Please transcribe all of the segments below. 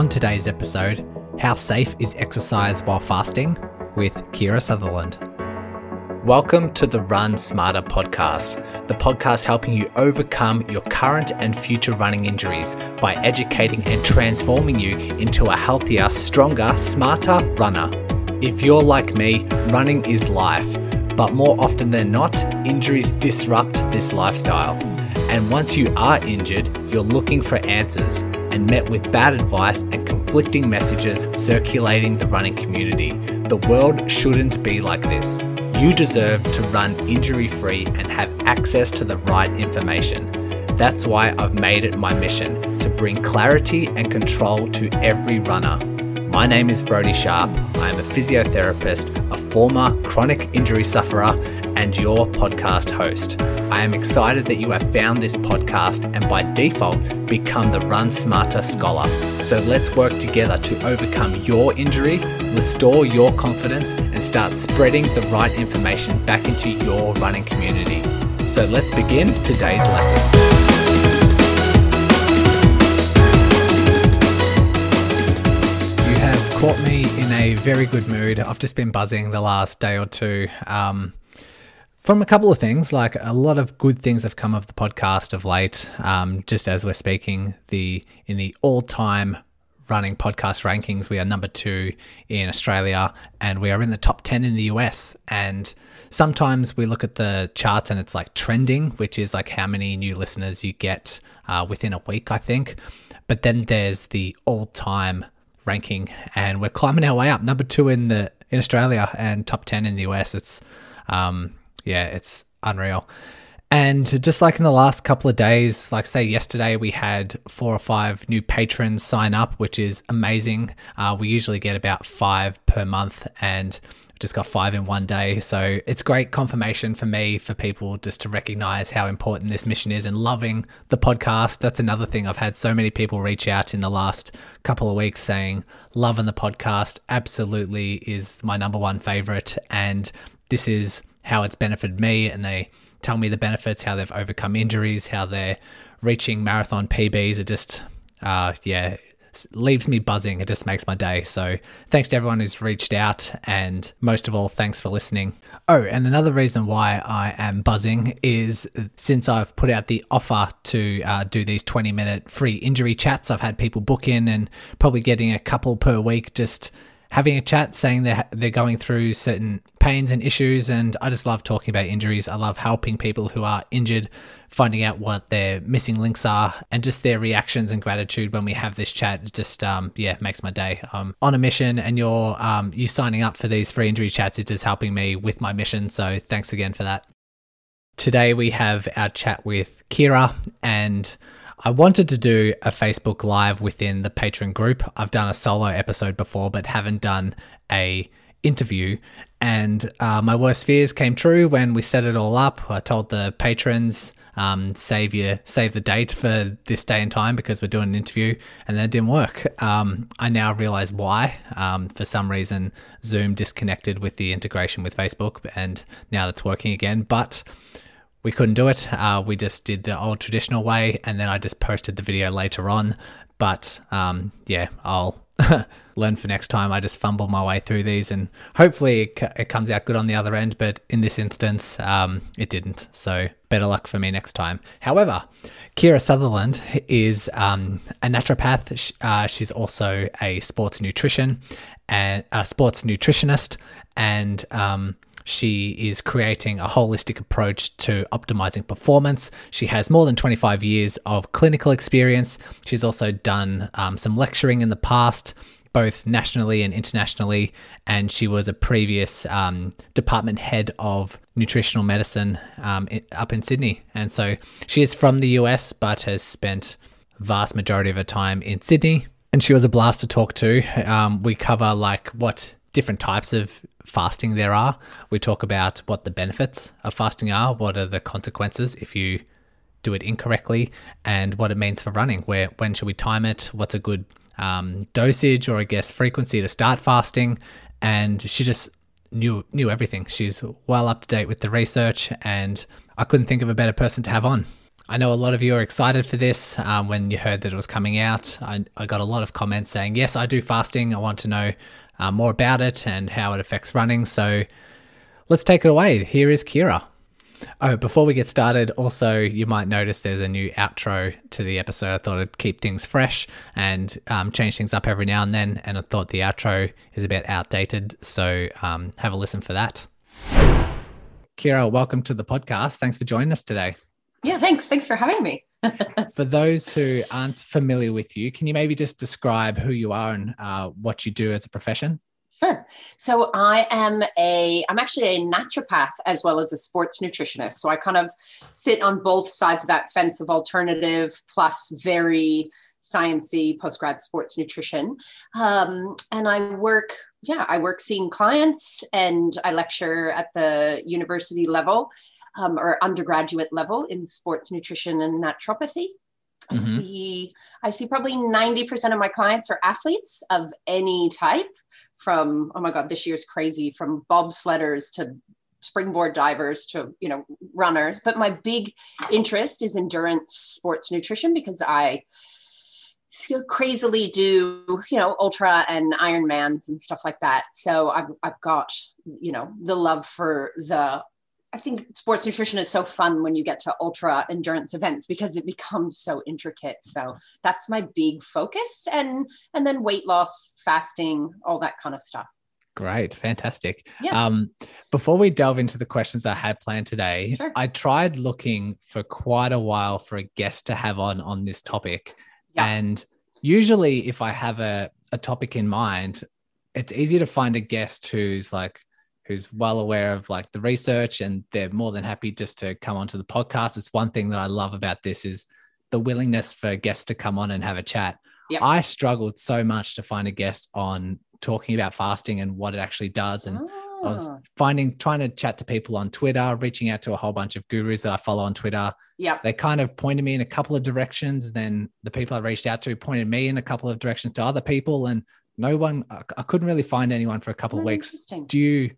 On today's episode, how safe is exercise while fasting with Kira Sutherland. Welcome to the Run Smarter podcast, the podcast helping you overcome your current and future running injuries by educating and transforming you into a healthier, stronger, smarter runner. If you're like me, running is life, but more often than not, injuries disrupt this lifestyle. And once you are injured, you're looking for answers and met with bad advice and conflicting messages circulating the running community. The world shouldn't be like this. You deserve to run injury free and have access to the right information. That's why I've made it my mission to bring clarity and control to every runner. My name is Brodie Sharp. I am a physiotherapist, a former chronic injury sufferer, and your podcast host. I am excited that you have found this podcast and by default become the Run Smarter Scholar. So let's work together to overcome your injury, restore your confidence, and start spreading the right information back into your running community. So let's begin today's lesson. You have caught me in a very good mood. I've just been buzzing the last day or two. Um, from a couple of things, like a lot of good things have come of the podcast of late. Um, just as we're speaking, the in the all-time running podcast rankings, we are number two in Australia, and we are in the top ten in the US. And sometimes we look at the charts and it's like trending, which is like how many new listeners you get uh, within a week, I think. But then there's the all-time ranking, and we're climbing our way up, number two in the in Australia and top ten in the US. It's um, yeah, it's unreal. And just like in the last couple of days, like say yesterday, we had four or five new patrons sign up, which is amazing. Uh, we usually get about five per month, and just got five in one day. So it's great confirmation for me, for people just to recognize how important this mission is and loving the podcast. That's another thing. I've had so many people reach out in the last couple of weeks saying, loving the podcast, absolutely is my number one favorite. And this is how it's benefited me. And they tell me the benefits, how they've overcome injuries, how they're reaching marathon PBs. It just, uh, yeah, leaves me buzzing. It just makes my day. So thanks to everyone who's reached out, and most of all, thanks for listening. Oh, and another reason why I am buzzing is since I've put out the offer to uh, do these 20 minute free injury chats, I've had people book in and probably getting a couple per week just having a chat saying they're, they're going through certain pains and issues. And I just love talking about injuries. I love helping people who are injured, finding out what their missing links are, and just their reactions and gratitude when we have this chat. Just, um, yeah, makes my day. I'm on a mission, and you're, um, you signing up for these free injury chats is just helping me with my mission. So thanks again for that. Today we have our chat with Kira and I wanted to do a Facebook Live within the patron group. I've done a solo episode before, but haven't done a interview. And uh, my worst fears came true when we set it all up. I told the patrons, um, save you, save the date for this day and time because we're doing an interview, and that didn't work. Um, I now realize why. Um, for some reason, Zoom disconnected with the integration with Facebook, and now it's working again. But we couldn't do it. Uh, we just did the old traditional way, and then I just posted the video later on. But um, yeah, I'll learn for next time. I just fumble my way through these, and hopefully it, it comes out good on the other end. But in this instance, um, it didn't. So better luck for me next time. However, Kira Sutherland is um, a naturopath. Uh, she's also a sports nutrition and a sports nutritionist, and um, she is creating a holistic approach to optimizing performance. She has more than 25 years of clinical experience. She's also done um, some lecturing in the past, both nationally and internationally. And she was a previous um, department head of nutritional medicine um, up in Sydney. And so she is from the US, but has spent vast majority of her time in Sydney. And she was a blast to talk to. Um, we cover like what different types of fasting there are. We talk about what the benefits of fasting are, what are the consequences if you do it incorrectly, and what it means for running. Where when should we time it? What's a good um, dosage or I guess frequency to start fasting? And she just knew knew everything. She's well up to date with the research, and I couldn't think of a better person to have on. I know a lot of you are excited for this. Um, when you heard that it was coming out, I, I, got a lot of comments saying, Yes, I do fasting. I want to know uh, more about it and how it affects running. So let's take it away. Here is Kira. Oh, before we get started, also, you might notice there's a new outro to the episode. I thought I'd keep things fresh and um, change things up every now and then. And I thought the outro is a bit outdated. So um, have a listen for that. Kira, welcome to the podcast. Thanks for joining us today. Yeah, thanks. Thanks for having me. For those who aren't familiar with you, can you maybe just describe who you are and uh, what you do as a profession? Sure. So I am a, I'm actually a naturopath as well as a sports nutritionist. So I kind of sit on both sides of that fence of alternative plus very sciency postgrad sports nutrition. Um, and I work, yeah, I work seeing clients and I lecture at the university level um, or undergraduate level in sports nutrition and naturopathy. Mm-hmm. I see I see probably 90% of my clients are athletes of any type from oh my god this year's crazy from bobsledders to springboard divers to you know runners but my big interest is endurance sports nutrition because i crazily do you know ultra and ironmans and stuff like that so i've, I've got you know the love for the I think sports nutrition is so fun when you get to ultra endurance events because it becomes so intricate. So that's my big focus and and then weight loss, fasting, all that kind of stuff. Great, fantastic. Yeah. Um, before we delve into the questions I had planned today, sure. I tried looking for quite a while for a guest to have on on this topic. Yeah. And usually if I have a, a topic in mind, it's easy to find a guest who's like who's well aware of like the research and they're more than happy just to come onto the podcast. It's one thing that I love about this is the willingness for guests to come on and have a chat. Yep. I struggled so much to find a guest on talking about fasting and what it actually does. And. I was ah. finding, trying to chat to people on Twitter, reaching out to a whole bunch of gurus that I follow on Twitter. Yeah. They kind of pointed me in a couple of directions. Then the people I reached out to pointed me in a couple of directions to other people. And no one, I couldn't really find anyone for a couple oh, of weeks. Do you,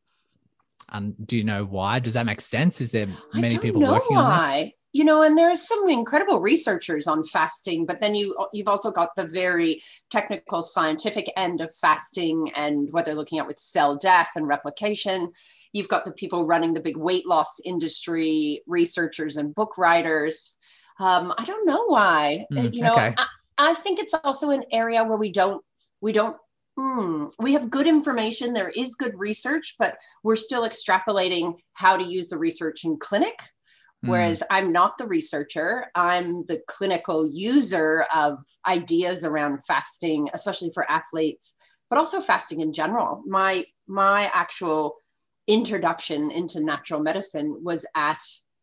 and do you know why? Does that make sense? Is there many people working why. on this? You know, and there's some incredible researchers on fasting, but then you you've also got the very technical scientific end of fasting and what they're looking at with cell death and replication. You've got the people running the big weight loss industry, researchers and book writers. Um, I don't know why. Mm, you know, okay. I, I think it's also an area where we don't we don't hmm, we have good information. There is good research, but we're still extrapolating how to use the research in clinic. Hmm. Whereas mm. I'm not the researcher, I'm the clinical user of ideas around fasting, especially for athletes, but also fasting in general. My my actual introduction into natural medicine was at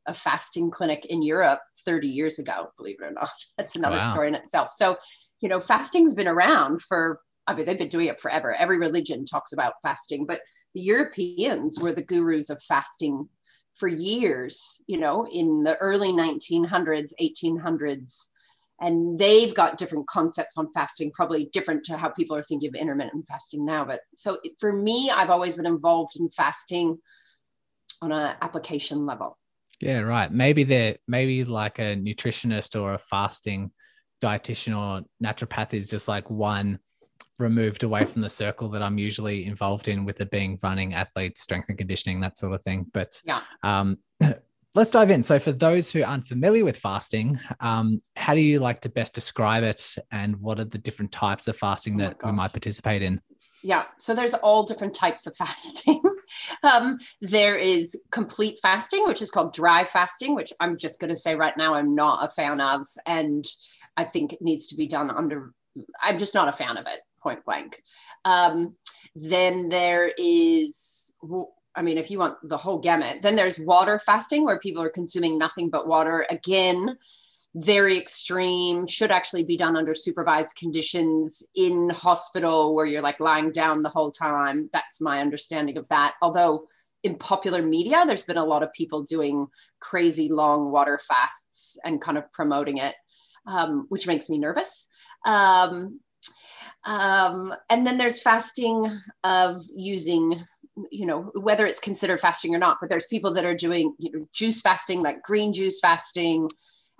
a fasting clinic in Europe 30 years ago, believe it or not. That's another wow. story in itself. So, you know, fasting's been around for I mean, they've been doing it forever. Every religion talks about fasting, but the Europeans were the gurus of fasting for years, you know, in the early 1900s, 1800s. And they've got different concepts on fasting, probably different to how people are thinking of intermittent fasting now. But so for me, I've always been involved in fasting on an application level. Yeah, right. Maybe they're maybe like a nutritionist or a fasting dietitian or naturopath is just like one removed away from the circle that I'm usually involved in with it being running athletes, strength and conditioning, that sort of thing. But yeah. Um, let's dive in. So, for those who aren't familiar with fasting, um, how do you like to best describe it, and what are the different types of fasting oh that we might participate in? Yeah, so there's all different types of fasting. um, there is complete fasting, which is called dry fasting, which I'm just going to say right now I'm not a fan of, and I think it needs to be done under. I'm just not a fan of it point blank. Um, then there is, I mean, if you want the whole gamut, then there's water fasting where people are consuming nothing but water. Again, very extreme, should actually be done under supervised conditions in hospital where you're like lying down the whole time. That's my understanding of that. Although, in popular media, there's been a lot of people doing crazy long water fasts and kind of promoting it, um, which makes me nervous. Um, um, and then there's fasting of using, you know, whether it's considered fasting or not, but there's people that are doing you know, juice fasting, like green juice fasting.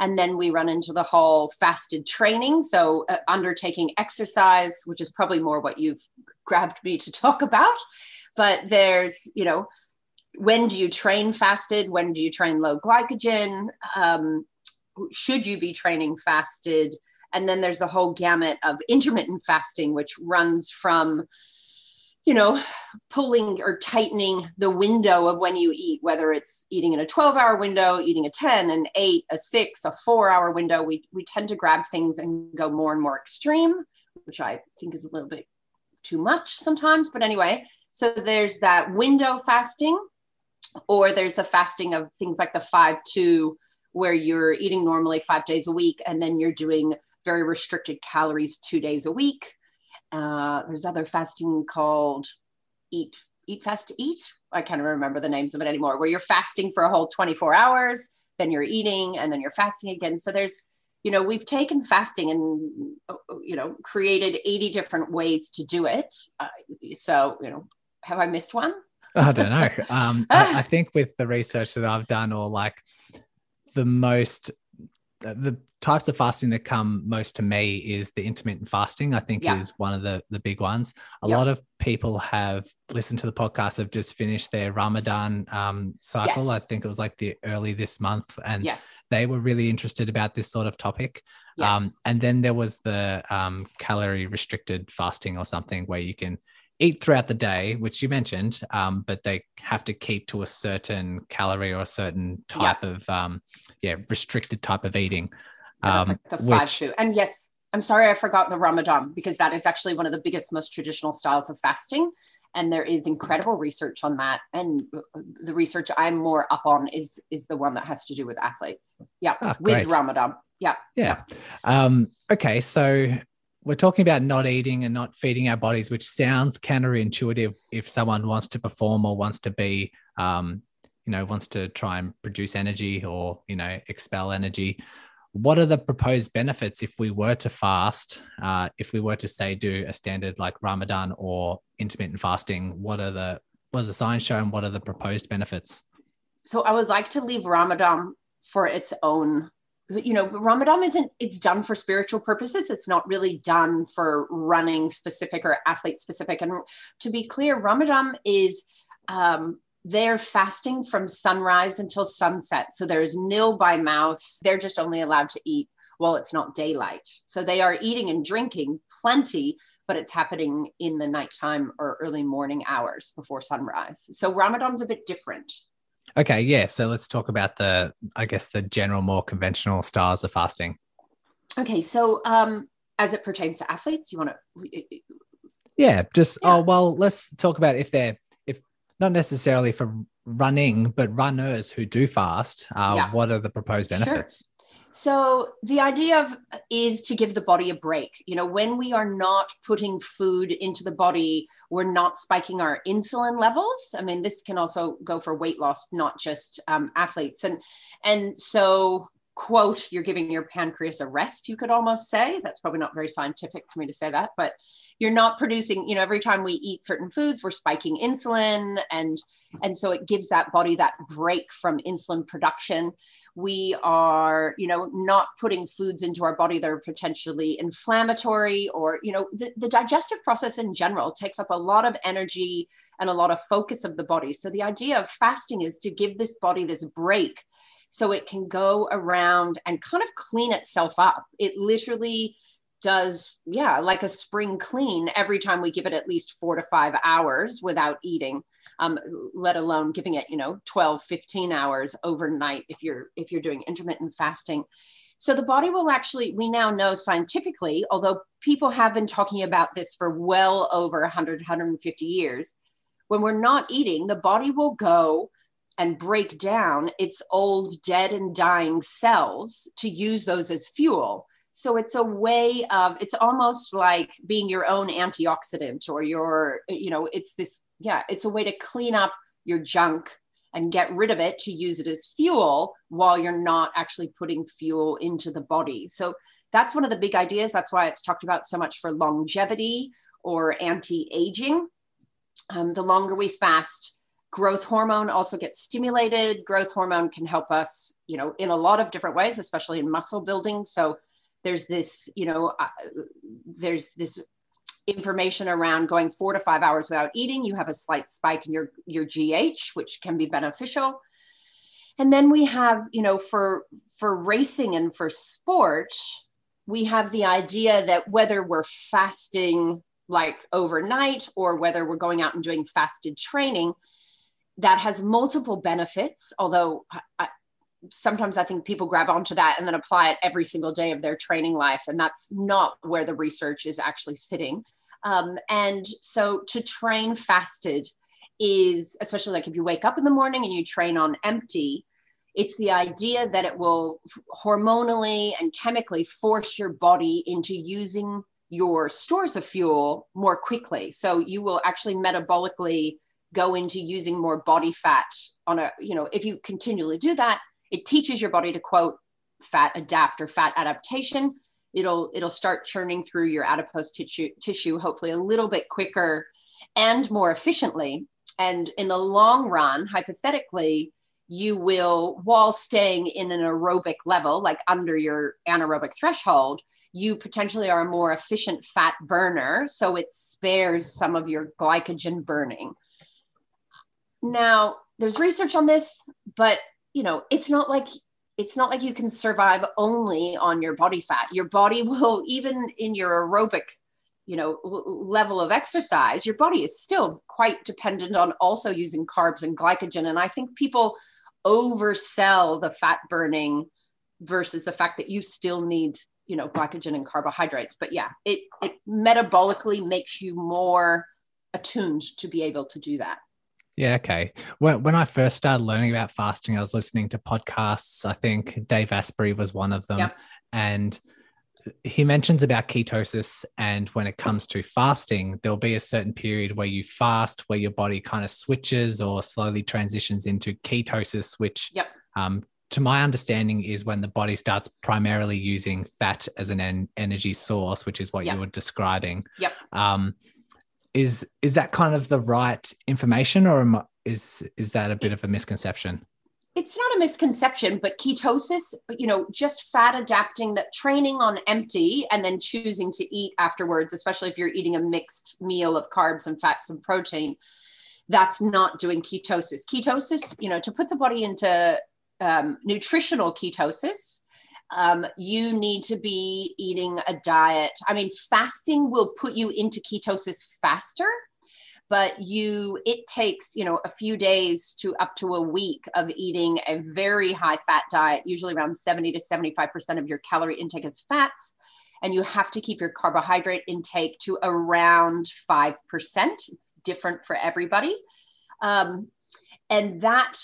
And then we run into the whole fasted training. So, uh, undertaking exercise, which is probably more what you've grabbed me to talk about. But there's, you know, when do you train fasted? When do you train low glycogen? Um, should you be training fasted? And then there's the whole gamut of intermittent fasting, which runs from you know, pulling or tightening the window of when you eat, whether it's eating in a 12 hour window, eating a 10, an eight, a six, a four hour window, we, we tend to grab things and go more and more extreme, which I think is a little bit too much sometimes. But anyway, so there's that window fasting, or there's the fasting of things like the 5 2, where you're eating normally five days a week and then you're doing very restricted calories two days a week. Uh, there's other fasting called eat eat fast to eat. I can't remember the names of it anymore where you're fasting for a whole 24 hours then you're eating and then you're fasting again. So there's you know we've taken fasting and you know created 80 different ways to do it. Uh, so you know have i missed one? I don't know. Um, I, I think with the research that i've done or like the most the types of fasting that come most to me is the intermittent fasting i think yeah. is one of the the big ones a lot of people have listened to the podcast have just finished their ramadan um, cycle yes. i think it was like the early this month and yes. they were really interested about this sort of topic yes. um, and then there was the um, calorie restricted fasting or something where you can eat throughout the day, which you mentioned, um, but they have to keep to a certain calorie or a certain type yeah. of um, yeah restricted type of eating. Yeah, um, like the five which. And yes, I'm sorry I forgot the Ramadan because that is actually one of the biggest, most traditional styles of fasting. And there is incredible research on that. And the research I'm more up on is is the one that has to do with athletes. Yeah, ah, with Ramadan. Yeah. Yeah. Um, okay. So we're talking about not eating and not feeding our bodies, which sounds counterintuitive if someone wants to perform or wants to be, um, you know, wants to try and produce energy or, you know, expel energy. What are the proposed benefits if we were to fast uh, if we were to say do a standard like ramadan or intermittent fasting? What are the what does the science show and what are the proposed benefits? So i would like to leave ramadan for its own you know ramadan isn't it's done for spiritual purposes it's not really done for running specific or athlete specific and to be clear ramadan is um, they're fasting from sunrise until sunset. So there's nil by mouth. They're just only allowed to eat while it's not daylight. So they are eating and drinking plenty, but it's happening in the nighttime or early morning hours before sunrise. So Ramadan's a bit different. Okay, yeah. So let's talk about the, I guess, the general, more conventional styles of fasting. Okay, so um, as it pertains to athletes, you want to? Yeah, just yeah. oh well. Let's talk about if they're if not necessarily for running, but runners who do fast, uh, yeah. what are the proposed benefits? So the idea of is to give the body a break. You know, when we are not putting food into the body, we're not spiking our insulin levels. I mean, this can also go for weight loss, not just um, athletes. And and so quote you're giving your pancreas a rest you could almost say. That's probably not very scientific for me to say that but you're not producing you know every time we eat certain foods we're spiking insulin and and so it gives that body that break from insulin production. We are you know not putting foods into our body that are potentially inflammatory or you know the, the digestive process in general takes up a lot of energy and a lot of focus of the body. So the idea of fasting is to give this body this break so it can go around and kind of clean itself up. It literally does, yeah, like a spring clean every time we give it at least four to five hours without eating. Um, let alone giving it, you know, 12, 15 hours overnight if you're if you're doing intermittent fasting. So the body will actually, we now know scientifically, although people have been talking about this for well over 100, 150 years, when we're not eating, the body will go and break down its old dead and dying cells to use those as fuel. So it's a way of, it's almost like being your own antioxidant or your, you know, it's this, yeah, it's a way to clean up your junk and get rid of it to use it as fuel while you're not actually putting fuel into the body. So that's one of the big ideas. That's why it's talked about so much for longevity or anti aging. Um, the longer we fast, growth hormone also gets stimulated. Growth hormone can help us you know in a lot of different ways especially in muscle building. So there's this you know uh, there's this information around going four to five hours without eating. You have a slight spike in your your gh which can be beneficial. And then we have you know for for racing and for sport we have the idea that whether we're fasting like overnight or whether we're going out and doing fasted training that has multiple benefits although I, sometimes i think people grab onto that and then apply it every single day of their training life and that's not where the research is actually sitting um, and so to train fasted is especially like if you wake up in the morning and you train on empty it's the idea that it will hormonally and chemically force your body into using your stores of fuel more quickly. So you will actually metabolically go into using more body fat on a, you know, if you continually do that, it teaches your body to quote fat adapt or fat adaptation. It'll it'll start churning through your adipose tissue tissue hopefully a little bit quicker and more efficiently. And in the long run, hypothetically, you will, while staying in an aerobic level, like under your anaerobic threshold, you potentially are a more efficient fat burner. So it spares some of your glycogen burning. Now, there's research on this, but you know, it's not like it's not like you can survive only on your body fat. Your body will, even in your aerobic, you know, level of exercise, your body is still quite dependent on also using carbs and glycogen. And I think people oversell the fat burning versus the fact that you still need you know glycogen and carbohydrates but yeah it it metabolically makes you more attuned to be able to do that yeah okay when, when i first started learning about fasting i was listening to podcasts i think dave asprey was one of them yep. and he mentions about ketosis and when it comes to fasting there'll be a certain period where you fast where your body kind of switches or slowly transitions into ketosis which yep. um, to my understanding is when the body starts primarily using fat as an en- energy source which is what yep. you were describing yep. um, is is that kind of the right information or is is that a bit of a misconception it's not a misconception, but ketosis, you know, just fat adapting that training on empty and then choosing to eat afterwards, especially if you're eating a mixed meal of carbs and fats and protein, that's not doing ketosis. Ketosis, you know, to put the body into um, nutritional ketosis, um, you need to be eating a diet. I mean, fasting will put you into ketosis faster but you it takes you know a few days to up to a week of eating a very high fat diet usually around 70 to 75% of your calorie intake is fats and you have to keep your carbohydrate intake to around 5% it's different for everybody um, and that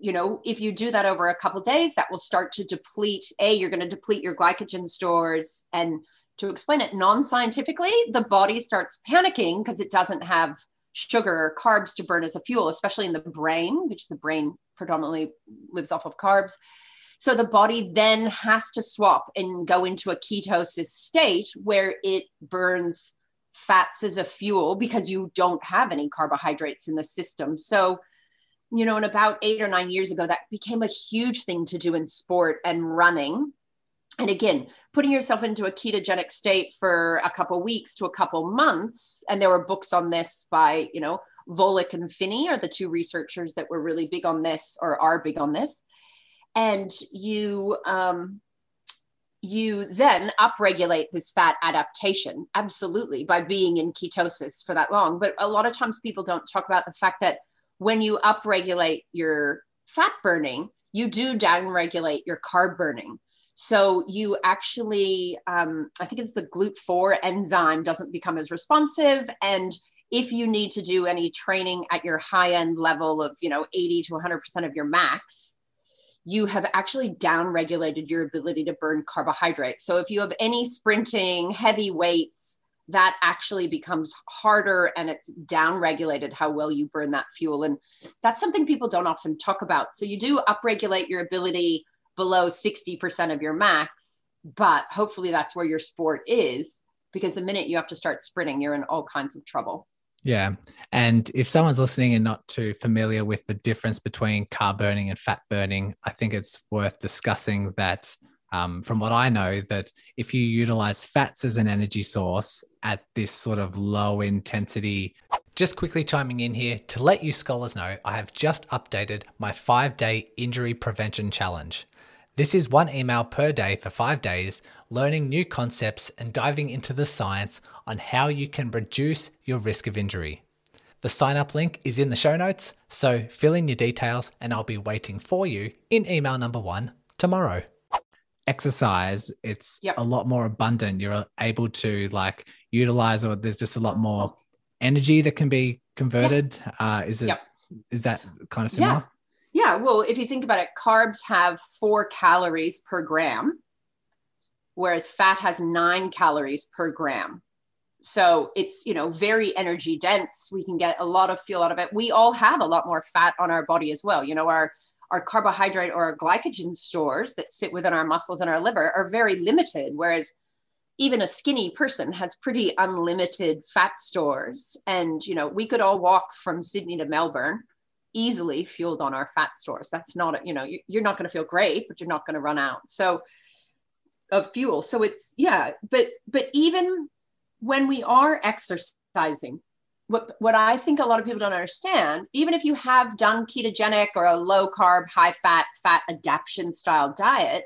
you know if you do that over a couple days that will start to deplete a you're going to deplete your glycogen stores and to explain it non-scientifically the body starts panicking because it doesn't have sugar or carbs to burn as a fuel, especially in the brain, which the brain predominantly lives off of carbs. So the body then has to swap and go into a ketosis state where it burns fats as a fuel because you don't have any carbohydrates in the system. So, you know, in about eight or nine years ago, that became a huge thing to do in sport and running. And again putting yourself into a ketogenic state for a couple weeks to a couple months and there were books on this by you know Volek and Phinney are the two researchers that were really big on this or are big on this. And you um, you then upregulate this fat adaptation absolutely by being in ketosis for that long. But a lot of times people don't talk about the fact that when you upregulate your fat burning you do downregulate your carb burning so you actually, um, I think it's the GLUT4 enzyme doesn't become as responsive. And if you need to do any training at your high end level of, you know, 80 to 100% of your max, you have actually down regulated your ability to burn carbohydrates. So if you have any sprinting, heavy weights, that actually becomes harder and it's down regulated how well you burn that fuel. And that's something people don't often talk about. So you do upregulate your ability below 60% of your max, but hopefully that's where your sport is because the minute you have to start sprinting, you're in all kinds of trouble. Yeah. And if someone's listening and not too familiar with the difference between carb burning and fat burning, I think it's worth discussing that. Um, from what I know, that if you utilize fats as an energy source at this sort of low intensity, just quickly chiming in here to let you scholars know, I have just updated my five day injury prevention challenge. This is one email per day for five days, learning new concepts and diving into the science on how you can reduce your risk of injury. The sign up link is in the show notes, so fill in your details and I'll be waiting for you in email number one tomorrow. Exercise, it's yep. a lot more abundant. You're able to like utilize, or there's just a lot more energy that can be converted. Uh, is it? Yep. Is that kind of similar? Yeah. Yeah, well, if you think about it, carbs have four calories per gram, whereas fat has nine calories per gram. So it's, you know, very energy dense. We can get a lot of fuel out of it. We all have a lot more fat on our body as well. You know, our our carbohydrate or our glycogen stores that sit within our muscles and our liver are very limited, whereas even a skinny person has pretty unlimited fat stores. And, you know, we could all walk from Sydney to Melbourne easily fueled on our fat stores. That's not, you know, you're not going to feel great, but you're not going to run out. So of fuel. So it's, yeah, but, but even when we are exercising, what, what I think a lot of people don't understand, even if you have done ketogenic or a low carb, high fat, fat adaptation style diet,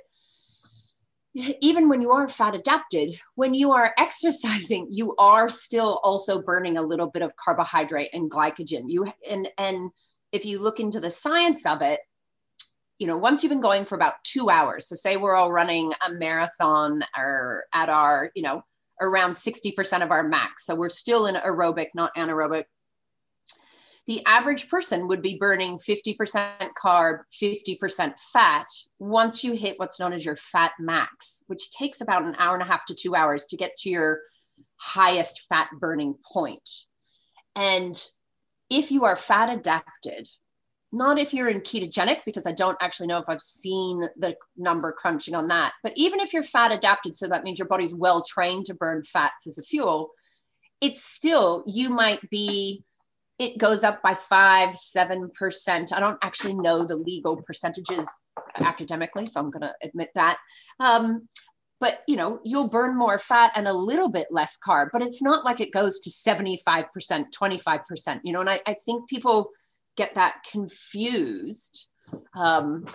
even when you are fat adapted, when you are exercising, you are still also burning a little bit of carbohydrate and glycogen. You and and if you look into the science of it, you know, once you've been going for about two hours, so say we're all running a marathon or at our, you know, around 60% of our max. So we're still in aerobic, not anaerobic. The average person would be burning 50% carb, 50% fat once you hit what's known as your fat max, which takes about an hour and a half to two hours to get to your highest fat burning point. And if you are fat adapted, not if you're in ketogenic, because I don't actually know if I've seen the number crunching on that, but even if you're fat adapted, so that means your body's well trained to burn fats as a fuel, it's still, you might be, it goes up by five, 7%. I don't actually know the legal percentages academically, so I'm going to admit that. Um, but you know you'll burn more fat and a little bit less carb but it's not like it goes to 75% 25% you know and i, I think people get that confused um,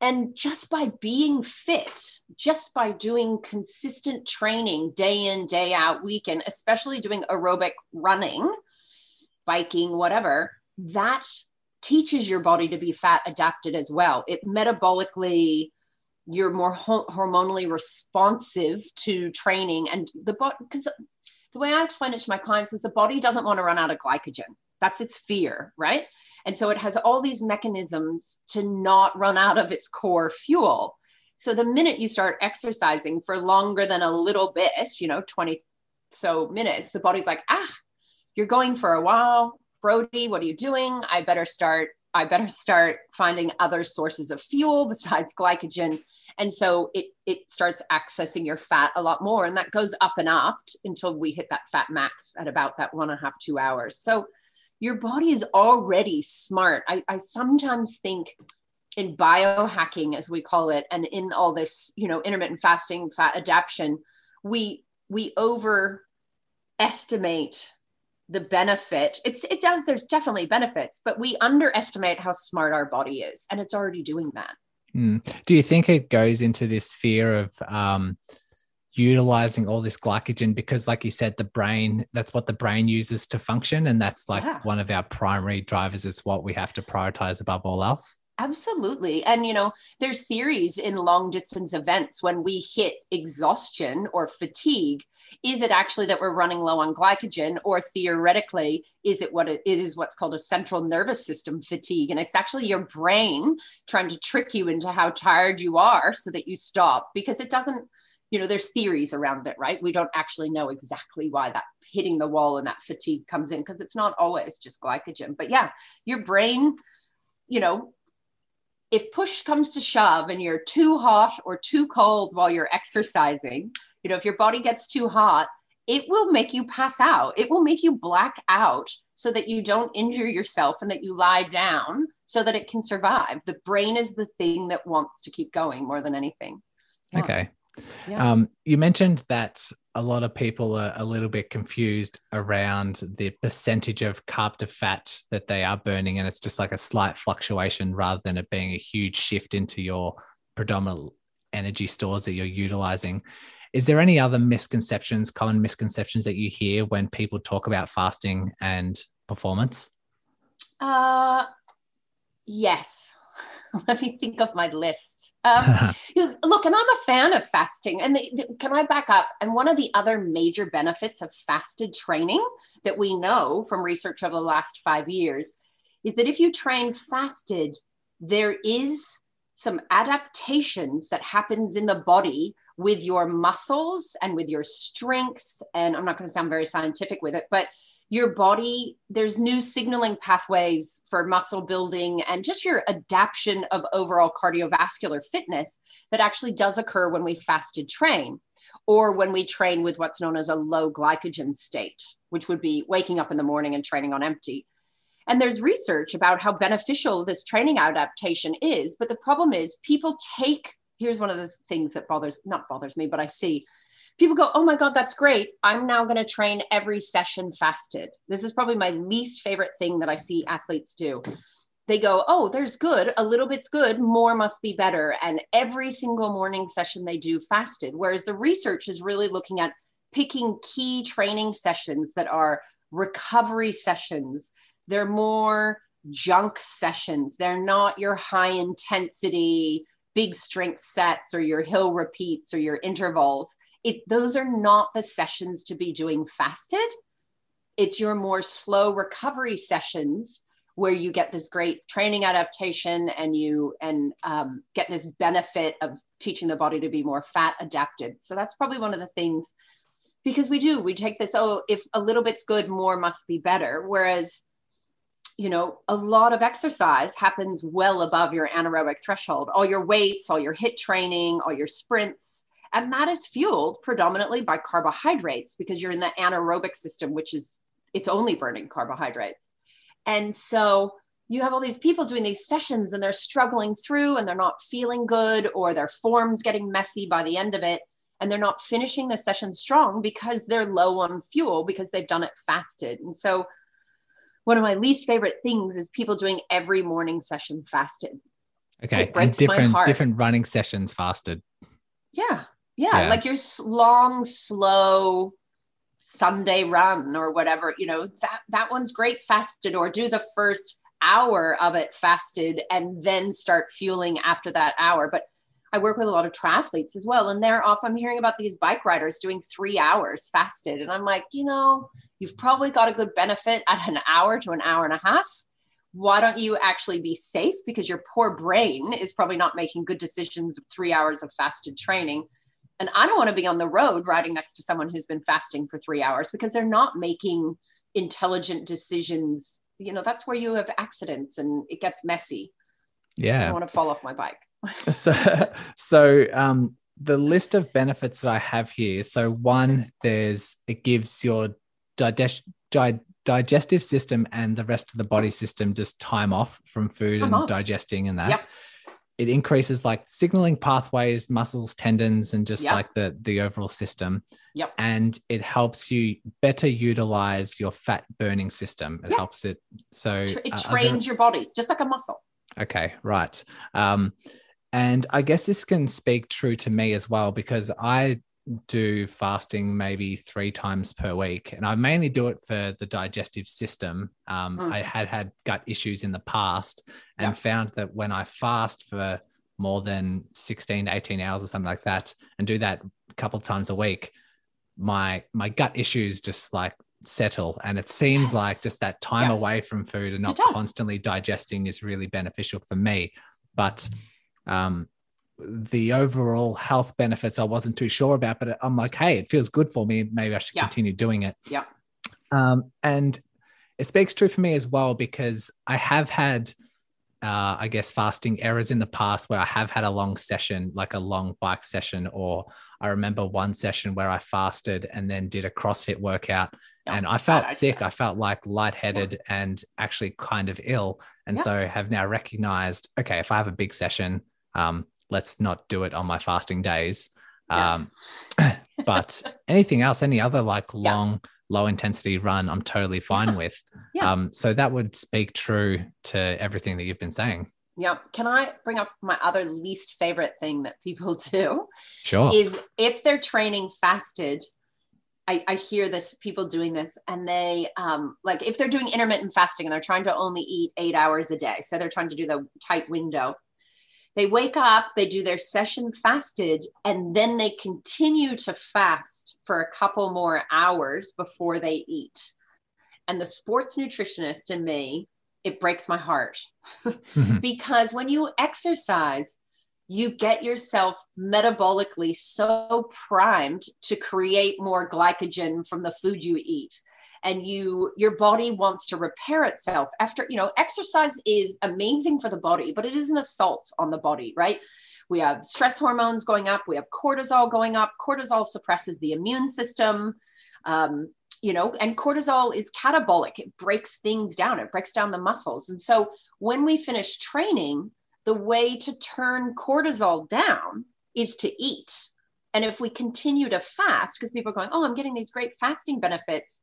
and just by being fit just by doing consistent training day in day out weekend especially doing aerobic running biking whatever that teaches your body to be fat adapted as well. It metabolically you're more ho- hormonally responsive to training and the body because the way i explain it to my clients is the body doesn't want to run out of glycogen that's its fear right and so it has all these mechanisms to not run out of its core fuel so the minute you start exercising for longer than a little bit you know 20 so minutes the body's like ah you're going for a while brodie what are you doing i better start I better start finding other sources of fuel besides glycogen. And so it, it starts accessing your fat a lot more. And that goes up and up until we hit that fat max at about that one and a half, two hours. So your body is already smart. I, I sometimes think in biohacking, as we call it, and in all this, you know, intermittent fasting, fat adaptation, we we overestimate the benefit it's it does there's definitely benefits but we underestimate how smart our body is and it's already doing that mm. do you think it goes into this fear of um, utilizing all this glycogen because like you said the brain that's what the brain uses to function and that's like yeah. one of our primary drivers is what we have to prioritize above all else Absolutely. And, you know, there's theories in long distance events when we hit exhaustion or fatigue. Is it actually that we're running low on glycogen, or theoretically, is it what it is what's called a central nervous system fatigue? And it's actually your brain trying to trick you into how tired you are so that you stop because it doesn't, you know, there's theories around it, right? We don't actually know exactly why that hitting the wall and that fatigue comes in because it's not always just glycogen. But yeah, your brain, you know, if push comes to shove and you're too hot or too cold while you're exercising, you know, if your body gets too hot, it will make you pass out. It will make you black out so that you don't injure yourself and that you lie down so that it can survive. The brain is the thing that wants to keep going more than anything. Yeah. Okay. Yeah. Um, you mentioned that a lot of people are a little bit confused around the percentage of carb to fat that they are burning, and it's just like a slight fluctuation rather than it being a huge shift into your predominant energy stores that you're utilizing. Is there any other misconceptions, common misconceptions that you hear when people talk about fasting and performance? Uh, yes. Let me think of my list. Um, look, and I'm a fan of fasting. And the, the, can I back up? And one of the other major benefits of fasted training that we know from research over the last five years is that if you train fasted, there is some adaptations that happens in the body with your muscles and with your strength. And I'm not going to sound very scientific with it, but your body, there's new signaling pathways for muscle building and just your adaptation of overall cardiovascular fitness that actually does occur when we fasted train or when we train with what's known as a low glycogen state, which would be waking up in the morning and training on empty. And there's research about how beneficial this training adaptation is. But the problem is, people take here's one of the things that bothers not bothers me but i see people go oh my god that's great. I'm now going to train every session fasted. This is probably my least favorite thing that i see athletes do. They go oh there's good. A little bit's good. More must be better. And every single morning session they do fasted whereas the research is really looking at picking key training sessions that are recovery sessions. They're more junk sessions. They're not your high intensity big strength sets or your hill repeats or your intervals it those are not the sessions to be doing fasted. It's your more slow recovery sessions where you get this great training adaptation and you and um, get this benefit of teaching the body to be more fat adapted. So that's probably one of the things because we do we take this oh if a little bit's good more must be better. Whereas you know, a lot of exercise happens well above your anaerobic threshold. All your weights, all your HIIT training, all your sprints, and that is fueled predominantly by carbohydrates because you're in the anaerobic system, which is it's only burning carbohydrates. And so you have all these people doing these sessions and they're struggling through and they're not feeling good or their form's getting messy by the end of it and they're not finishing the session strong because they're low on fuel because they've done it fasted. And so one of my least favorite things is people doing every morning session fasted. Okay, and different different running sessions fasted. Yeah, yeah, yeah. like your long, slow Sunday run or whatever. You know that that one's great fasted, or do the first hour of it fasted and then start fueling after that hour. But I work with a lot of triathletes as well, and they're off. I'm hearing about these bike riders doing three hours fasted, and I'm like, you know, you've probably got a good benefit at an hour to an hour and a half. Why don't you actually be safe? Because your poor brain is probably not making good decisions of three hours of fasted training. And I don't want to be on the road riding next to someone who's been fasting for three hours because they're not making intelligent decisions. You know, that's where you have accidents and it gets messy. Yeah. I don't want to fall off my bike. so, so um, the list of benefits that I have here. So one, there's it gives your digest, di- digestive system and the rest of the body system just time off from food and off. digesting and that. Yep. It increases like signaling pathways, muscles, tendons, and just yep. like the the overall system. Yep. And it helps you better utilize your fat burning system. It yep. helps it so it trains uh, your body just like a muscle. Okay, right. Um, and I guess this can speak true to me as well because I do fasting maybe three times per week, and I mainly do it for the digestive system. Um, mm. I had had gut issues in the past and yeah. found that when I fast for more than 16 to 18 hours or something like that and do that a couple times a week my my gut issues just like settle and it seems yes. like just that time yes. away from food and not constantly digesting is really beneficial for me but um, the overall health benefits I wasn't too sure about, but I'm like, hey, it feels good for me. Maybe I should yeah. continue doing it. Yeah. Um, and it speaks true for me as well because I have had uh, I guess, fasting errors in the past where I have had a long session, like a long bike session, or I remember one session where I fasted and then did a CrossFit workout and I felt sick. I felt like lightheaded yeah. and actually kind of ill. And yeah. so have now recognized, okay, if I have a big session, um, let's not do it on my fasting days. Um, but anything else, any other like long, yeah. low intensity run, I'm totally fine with. Yeah. Um, so that would speak true to everything that you've been saying. Yeah. Can I bring up my other least favorite thing that people do? Sure. Is if they're training fasted, I, I hear this people doing this and they um, like if they're doing intermittent fasting and they're trying to only eat eight hours a day so they're trying to do the tight window they wake up they do their session fasted and then they continue to fast for a couple more hours before they eat. And the sports nutritionist in me it breaks my heart. Because when you exercise you get yourself metabolically so primed to create more glycogen from the food you eat and you your body wants to repair itself after you know exercise is amazing for the body but it is an assault on the body right we have stress hormones going up we have cortisol going up cortisol suppresses the immune system um, you know and cortisol is catabolic it breaks things down it breaks down the muscles and so when we finish training the way to turn cortisol down is to eat. And if we continue to fast, because people are going, oh, I'm getting these great fasting benefits,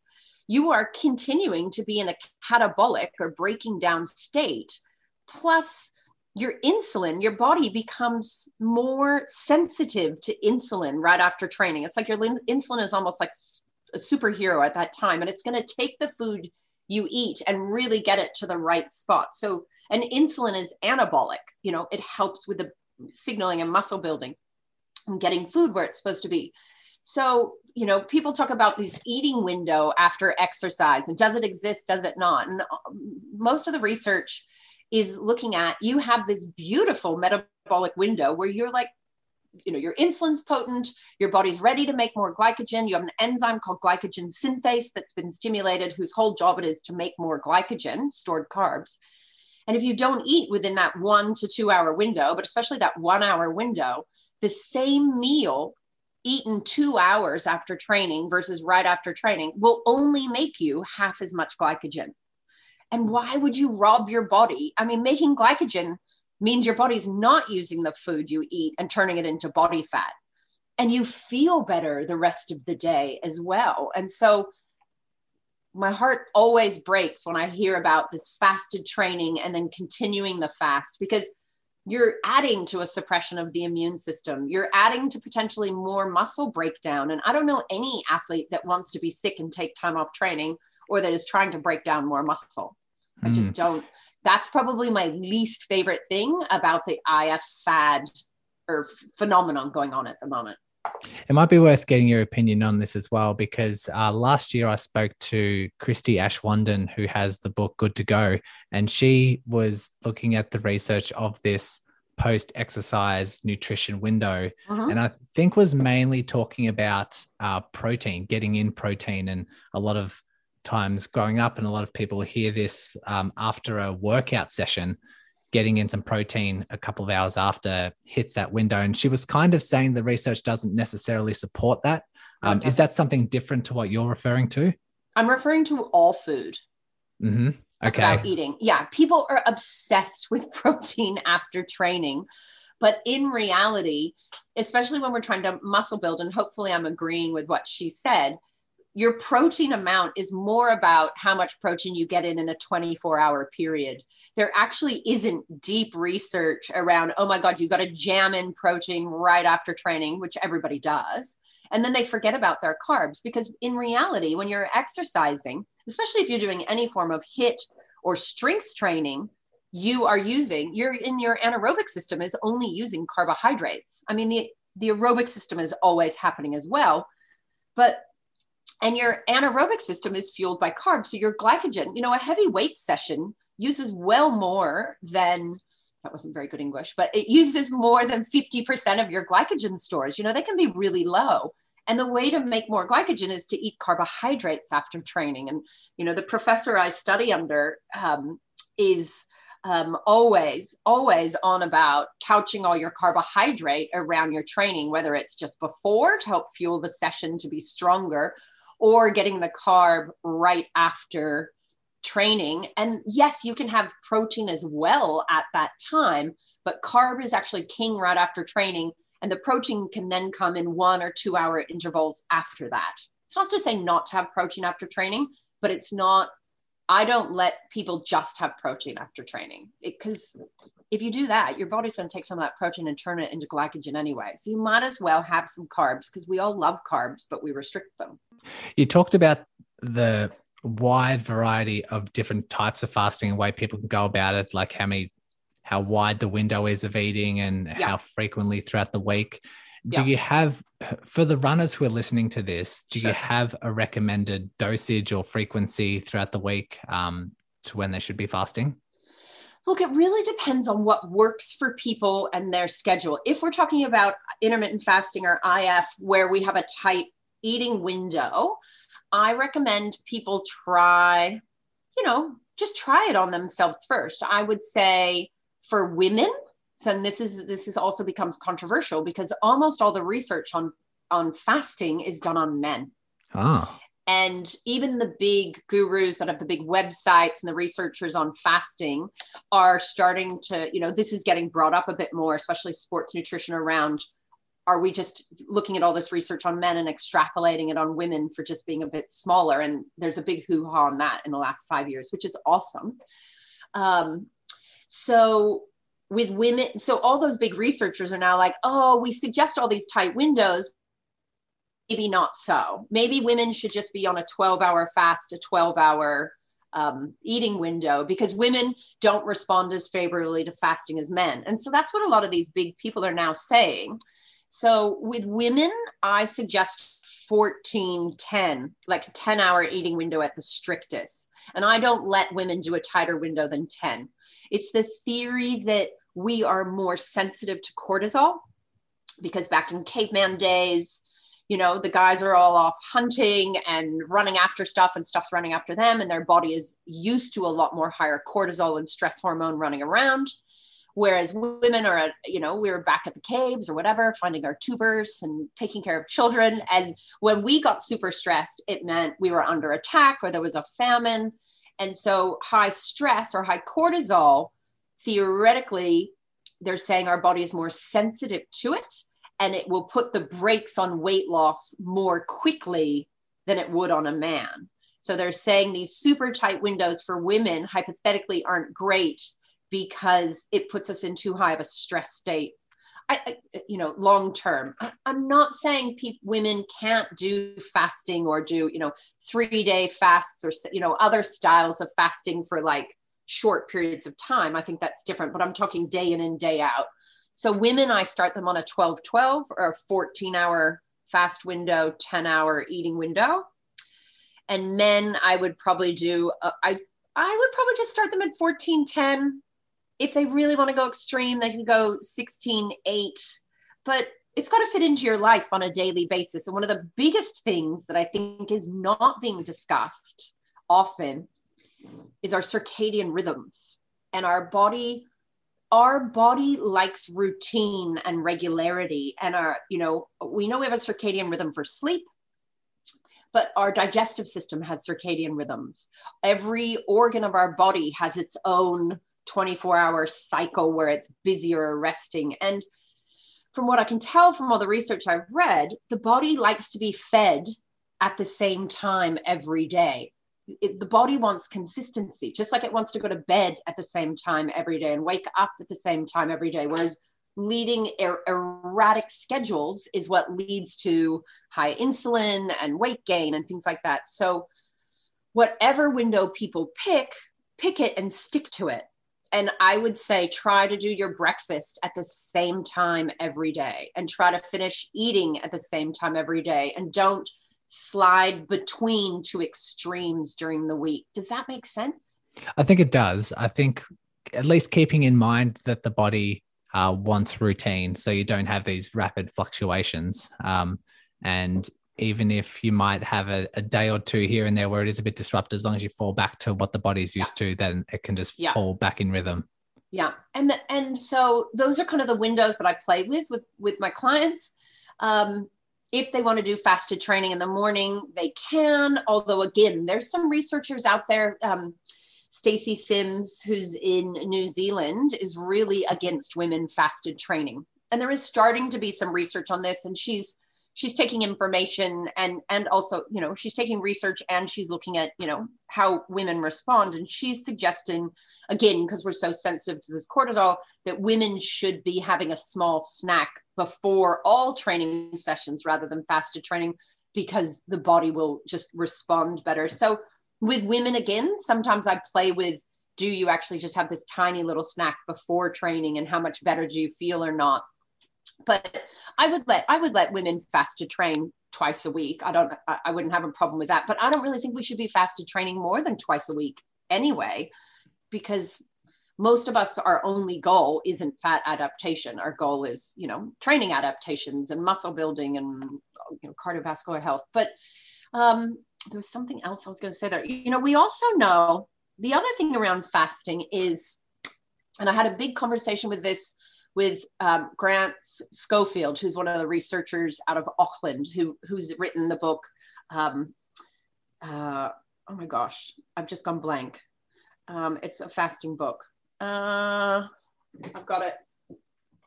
you are continuing to be in a catabolic or breaking down state. Plus, your insulin, your body becomes more sensitive to insulin right after training. It's like your insulin is almost like a superhero at that time, and it's going to take the food you eat and really get it to the right spot. So and insulin is anabolic, you know, it helps with the signaling and muscle building and getting food where it's supposed to be. So, you know, people talk about this eating window after exercise and does it exist, does it not? And um, most of the research is looking at you have this beautiful metabolic window where you're like, you know, your insulin's potent, your body's ready to make more glycogen. You have an enzyme called glycogen synthase that's been stimulated, whose whole job it is to make more glycogen, stored carbs. And if you don't eat within that one to two hour window, but especially that one hour window, the same meal eaten two hours after training versus right after training will only make you half as much glycogen. And hmm. why would you rob your body? I mean, making glycogen means your body's not using the food you eat and turning it into body fat. And you feel better the rest of the day as well. And so my heart always breaks when I hear about this fasted training and then continuing the fast because you're adding to a suppression of the immune system. You're adding to potentially more muscle breakdown. And I don't know any athlete that wants to be sick and take time off training or that is trying to break down more muscle. Mm. I just hmm. don't. That's probably my least favorite thing about the IF fad or phenomenon going on at the moment. It might be worth getting your opinion on this as well, because uh, last year I spoke to Christie Aschwanden, who has the book Good to Go, and she was looking at the research of this post exercise nutrition window. Mm-hmm. And I think was mainly talking about uh, protein, getting in protein. And a lot of times growing up, and a lot of people hear this um, after a workout session getting in some protein a couple of hours after hits that window. And she was kind of saying the research doesn't necessarily support that. Um, okay. Is that something different to what you're referring to? I'm referring to all food. Mm-hmm. Okay. About eating. Yeah. People are obsessed with protein after training. But in reality, especially when we're trying to muscle build, and hopefully I'm agreeing with what she said, your protein amount is more about how much protein you get in in a 24 hour period. There actually isn't deep research around, oh my God, you got to jam in protein right after training, which everybody does. And then they forget about their carbs because in reality, when you're exercising, especially if you're doing any form of HIIT or strength training, you are using, you're in your anaerobic system is only using carbohydrates. I mean, the, the aerobic system is always happening as well. But and your anaerobic system is fueled by carbs. So your glycogen, you know, a heavy weight session uses well more than that wasn't very good English, but it uses more than 50% of your glycogen stores. You know, they can be really low. And the way to make more glycogen is to eat carbohydrates after training. And, you know, the professor I study under um, is um, always, always on about couching all your carbohydrate around your training, whether it's just before to help fuel the session to be stronger or getting the carb right after training. And yes, you can have protein as well at that time, but carb is actually king right after training. And the protein can then come in one or two hour intervals after that. It's not to say not to have protein after training, but it's not I don't let people just have protein after training because if you do that, your body's going to take some of that protein and turn it into glycogen anyway. So you might as well have some carbs because we all love carbs, but we restrict them. You talked about the wide variety of different types of fasting and way people can go about it, like how many, how wide the window is of eating and yeah. how frequently throughout the week do yeah. you have for the runners who are listening to this do sure. you have a recommended dosage or frequency throughout the week um, to when they should be fasting look it really depends on what works for people and their schedule if we're talking about intermittent fasting or if where we have a tight eating window i recommend people try you know just try it on themselves first i would say for women so and this is this is also becomes controversial because almost all the research on on fasting is done on men. Ah. And even the big gurus that have the big websites and the researchers on fasting are starting to, you know, this is getting brought up a bit more, especially sports nutrition around are we just looking at all this research on men and extrapolating it on women for just being a bit smaller? And there's a big hoo ha on that in the last five years, which is awesome. Um, so with women. So all those big researchers are now like oh we suggest all these tight windows. Maybe not so. Maybe women should just be on a 12 hour fast a 12 hour um, eating window because women don't respond as favorably to fasting as men. And so that's what a lot of these big people are now saying. So with women i suggest 14 10 like 10 hour eating window at the strictest. And i don't let women do a tighter window than 10 it's the theory that we are more sensitive to cortisol because back in caveman days, you know, the guys are all off hunting and running after stuff and stuff's running after them, and their body is used to a lot more higher cortisol and stress hormone running around. Whereas women are at, you know, we were back at the caves or whatever, finding our tubers and taking care of children. And when we got super stressed, it meant we were under attack or there was a famine. And so high stress or high cortisol theoretically, they're saying our body is more sensitive to it and it will put the brakes on weight loss more quickly than it would on a man. So they're saying these super tight windows for women hypothetically aren't great because it puts us in too high of a stress state. I, I you know, long term. I, am not saying pe- women can't do fasting or do, you know, three day fasts or, you know, other styles of fasting for like short periods of time. I think that's different, but I'm talking day in and day out. So women, I start them on a 12 12 or a 14 hour fast window, 10 hour eating window. And men, I would probably do, uh, I, I would probably just start them at 14 10. If they really want to go extreme, they can go 16 8. But it's got to fit into your life on a daily basis. And one of the biggest things that I think is not being discussed often is our circadian rhythms and our body our body likes routine and regularity and our you know we know we have a circadian rhythm for sleep but our digestive system has circadian rhythms every organ of our body has its own 24 hour cycle where it's busy or resting and from what i can tell from all the research i've read the body likes to be fed at the same time every day it, the body wants consistency, just like it wants to go to bed at the same time every day and wake up at the same time every day. Whereas leading er- erratic schedules is what leads to high insulin and weight gain and things like that. So, whatever window people pick, pick it and stick to it. And I would say try to do your breakfast at the same time every day and try to finish eating at the same time every day. And don't slide between two extremes during the week. Does that make sense? I think it does. I think at least keeping in mind that the body uh, wants routine, so you don't have these rapid fluctuations. Um, and even if you might have a, a, day or two here and there where it is a bit disrupted, as long as you fall back to what the body's used yeah. to, then it can just yeah. fall back in rhythm. yeah and the, and so those are kind of the windows that i play with with with my clients um, if they want to do fasted training in the morning they can although again there's some researchers out there um, stacy sims who's in new zealand is really against women fasted training and there is starting to be some research on this and she's she's taking information and and also you know she's taking research and she's looking at you know how women respond. And she's suggesting again because we're so sensitive to this cortisol that women should be having a small snack before all training sessions rather than fasted training because the body will just respond better. So with women again sometimes i play with do you actually just have this tiny little snack before training and how much better do you feel or not but I would let I would let women fasted train twice a week. I don't I, wouldn't have a problem with that. But I don't really think we should be fasted training more than twice a week anyway, because most of us our only goal isn't fat adaptation. Our goal is, you know, training adaptations and muscle building and you know cardiovascular health. But um, there was something else I was going to say there. You know, we also know the other thing around fasting is, and I had a big conversation with this with um, Grant Schofield, who's one of the researchers out of Auckland, who who's written the book. Um, uh, oh my gosh, I've just gone blank. Um, it's a fasting book. Uh, I've got it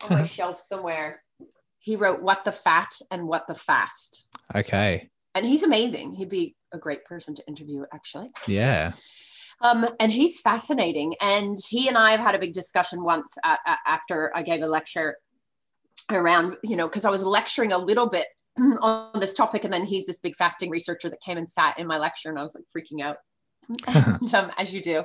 on my shelf somewhere. He wrote "What the Fat" and "What the Fast." Okay. And he's amazing. He'd be a great person to interview, actually. Yeah. Um, and he's fascinating. And he and I have had a big discussion once after I gave a lecture around, you know, because I was lecturing a little bit on this topic. And then he's this big fasting researcher that came and sat in my lecture, and I was like freaking out, and, um, as you do.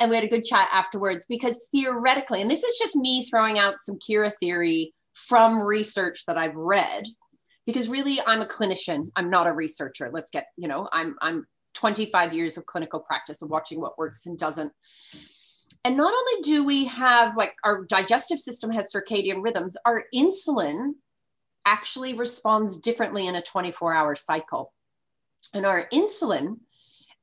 And we had a good chat afterwards because theoretically, and this is just me throwing out some Kira theory from research that I've read, because really I'm a clinician. I'm not a researcher. Let's get, you know, I'm I'm 25 years of clinical practice of watching what works and doesn't. And not only do we have like our digestive system has circadian rhythms, our insulin actually responds differently in a 24 hour cycle. And our insulin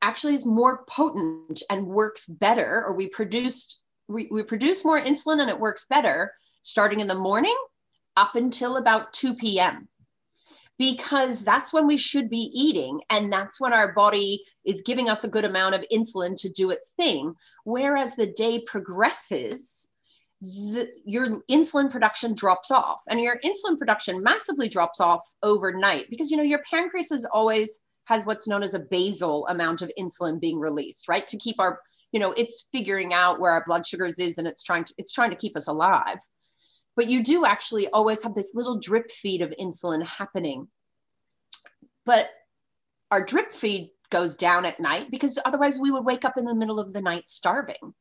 actually is more potent and works better, or we produced we, we produce more insulin and it works better starting in the morning up until about 2 p.m because that's when we should be eating and that's when our body is giving us a good amount of insulin to do its thing. Whereas the day progresses the, your insulin production drops off and your insulin production massively drops off overnight because you know your pancreas is always has what's known as a basal amount of insulin being released right? To keep our you know it's figuring out where our blood sugars is and it's trying to it's trying to keep us alive but you do actually always have this little drip feed of insulin happening. But our drip feed goes down at night because otherwise we would wake up in the middle of the night starving.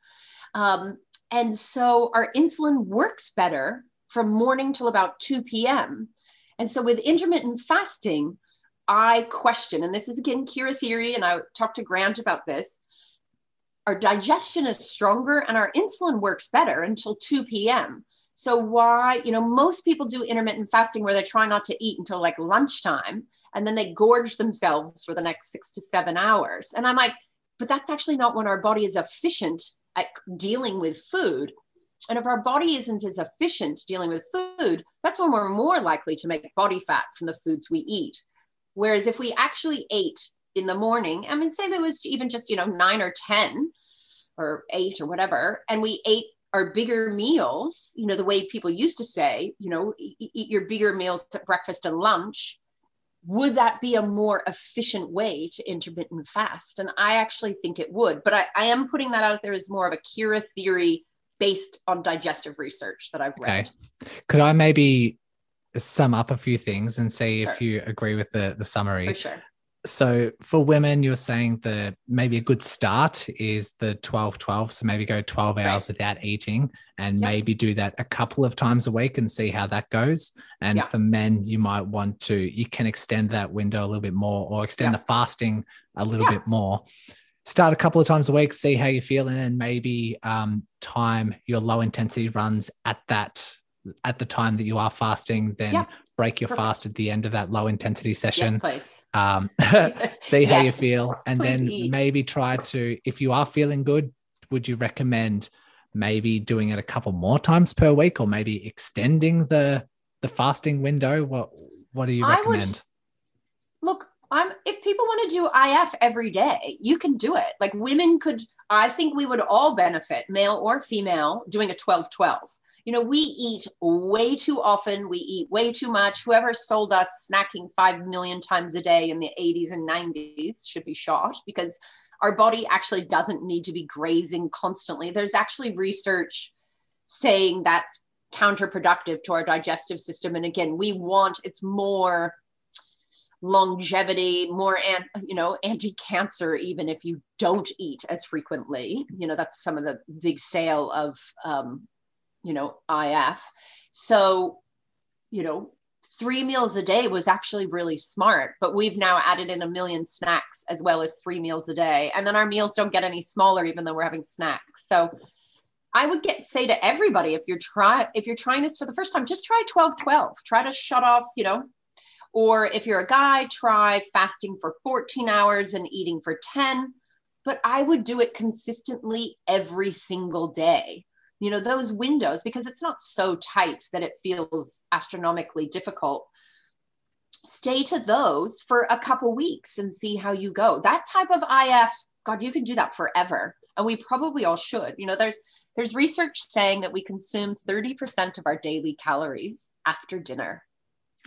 Um, and so our insulin works better from morning till about 2 p.m. And so with intermittent fasting, I question, and this is again Kira theory, and I talked to Grant about this. Our digestion is stronger and our insulin works better until 2 p.m. So why, you know, most people do intermittent fasting where they try not to eat until like lunchtime and then they gorge themselves for the next six to seven hours. And I'm like, but that's actually not when our body is efficient at dealing with food. And if our body isn't as efficient dealing with food, that's when we're more likely to make body fat from the foods we eat. Whereas if we actually ate in the morning, I mean, say it was even just, you know, nine or 10 or eight or whatever, and we ate our bigger meals, you know, the way people used to say, you know, eat your bigger meals at breakfast and lunch, would that be a more efficient way to intermittent fast? And I actually think it would, but I, I am putting that out there as more of a Kira theory based on digestive research that I've read. Okay. Could I maybe sum up a few things and see sure. if you agree with the, the summary? For sure so for women you're saying that maybe a good start is the 12 12 so maybe go 12 hours right. without eating and yep. maybe do that a couple of times a week and see how that goes and yep. for men you might want to you can extend that window a little bit more or extend yep. the fasting a little bit more start a couple of times a week see how you're feeling and maybe um, time your low intensity runs at that at the time that you are fasting then break your Perfect. fast at the end of that low intensity session yes, um, see how yes. you feel, and Please then eat. maybe try to, if you are feeling good, would you recommend maybe doing it a couple more times per week or maybe extending the the fasting window? What what do you recommend? Would, look, I'm if people want to do IF every day, you can do it. Like women could I think we would all benefit, male or female, doing a 12-12. You know, we eat way too often, we eat way too much. Whoever sold us snacking 5 million times a day in the 80s and 90s should be shot because our body actually doesn't need to be grazing constantly. There's actually research saying that's counterproductive to our digestive system. And again, we want it's more longevity, more and you know, anti-cancer, even if you don't eat as frequently. You know, that's some of the big sale of um, you know, IF. So, you know, three meals a day was actually really smart, but we've now added in a million snacks as well as three meals a day. And then our meals don't get any smaller, even though we're having snacks. So I would get say to everybody, if you're try if you're trying this for the first time, just try 12 12. Try to shut off, you know, or if you're a guy, try fasting for 14 hours and eating for 10. But I would do it consistently every single day you know those windows because it's not so tight that it feels astronomically difficult. Stay to those for a couple weeks and see how you go. That type of if god you can do that forever. And we probably all should. You know there's there's research saying that we consume 30% of our daily calories after dinner.